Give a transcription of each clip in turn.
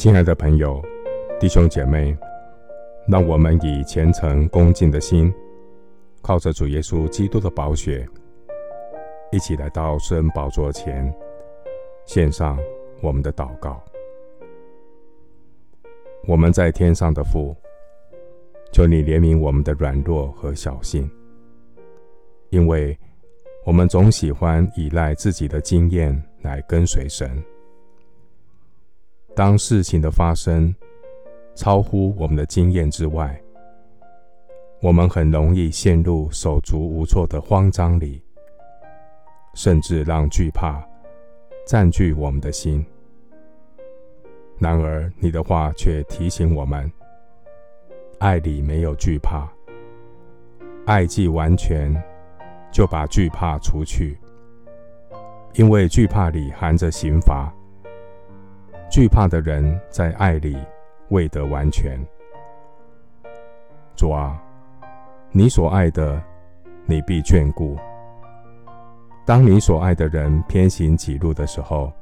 亲爱的朋友、弟兄姐妹，让我们以虔诚恭敬的心，靠着主耶稣基督的宝血，一起来到施恩宝座前，献上我们的祷告。我们在天上的父，求你怜悯我们的软弱和小心，因为我们总喜欢依赖自己的经验来跟随神。当事情的发生超乎我们的经验之外，我们很容易陷入手足无措的慌张里，甚至让惧怕占据我们的心。然而，你的话却提醒我们：爱里没有惧怕，爱既完全，就把惧怕除去，因为惧怕里含着刑罚。惧怕的人在爱里未得完全。主啊，你所爱的，你必眷顾。当你所爱的人偏行己路的时候，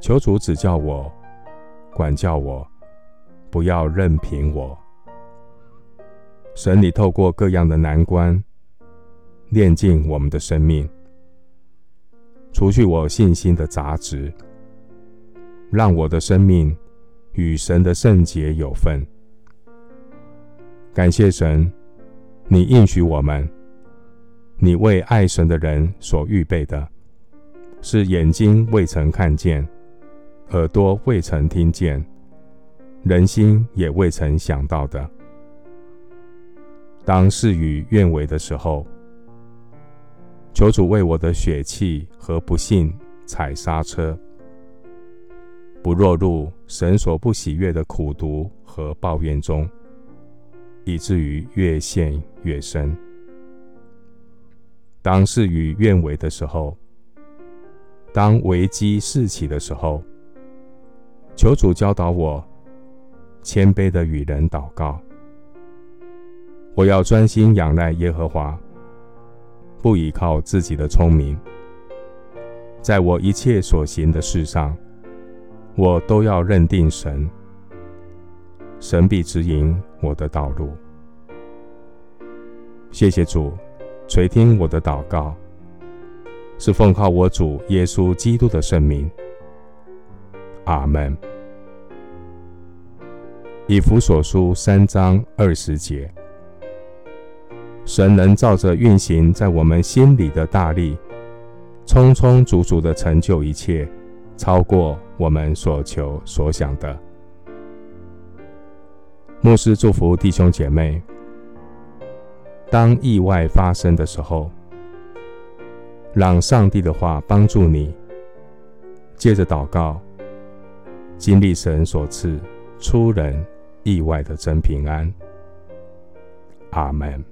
求主指教我，管教我，不要任凭我。神，你透过各样的难关，炼尽我们的生命，除去我信心的杂质。让我的生命与神的圣洁有份。感谢神，你应许我们，你为爱神的人所预备的，是眼睛未曾看见，耳朵未曾听见，人心也未曾想到的。当事与愿违的时候，求主为我的血气和不幸踩刹车。不落入神所不喜悦的苦毒和抱怨中，以至于越陷越深。当事与愿违的时候，当危机四起的时候，求主教导我谦卑地与人祷告。我要专心仰赖耶和华，不依靠自己的聪明，在我一切所行的事上。我都要认定神，神必指引我的道路。谢谢主垂听我的祷告，是奉靠我主耶稣基督的圣名。阿门。以弗所书三章二十节，神能照着运行在我们心里的大力，充充足足的成就一切，超过。我们所求所想的，牧师祝福弟兄姐妹。当意外发生的时候，让上帝的话帮助你，借着祷告，经历神所赐出人意外的真平安。阿门。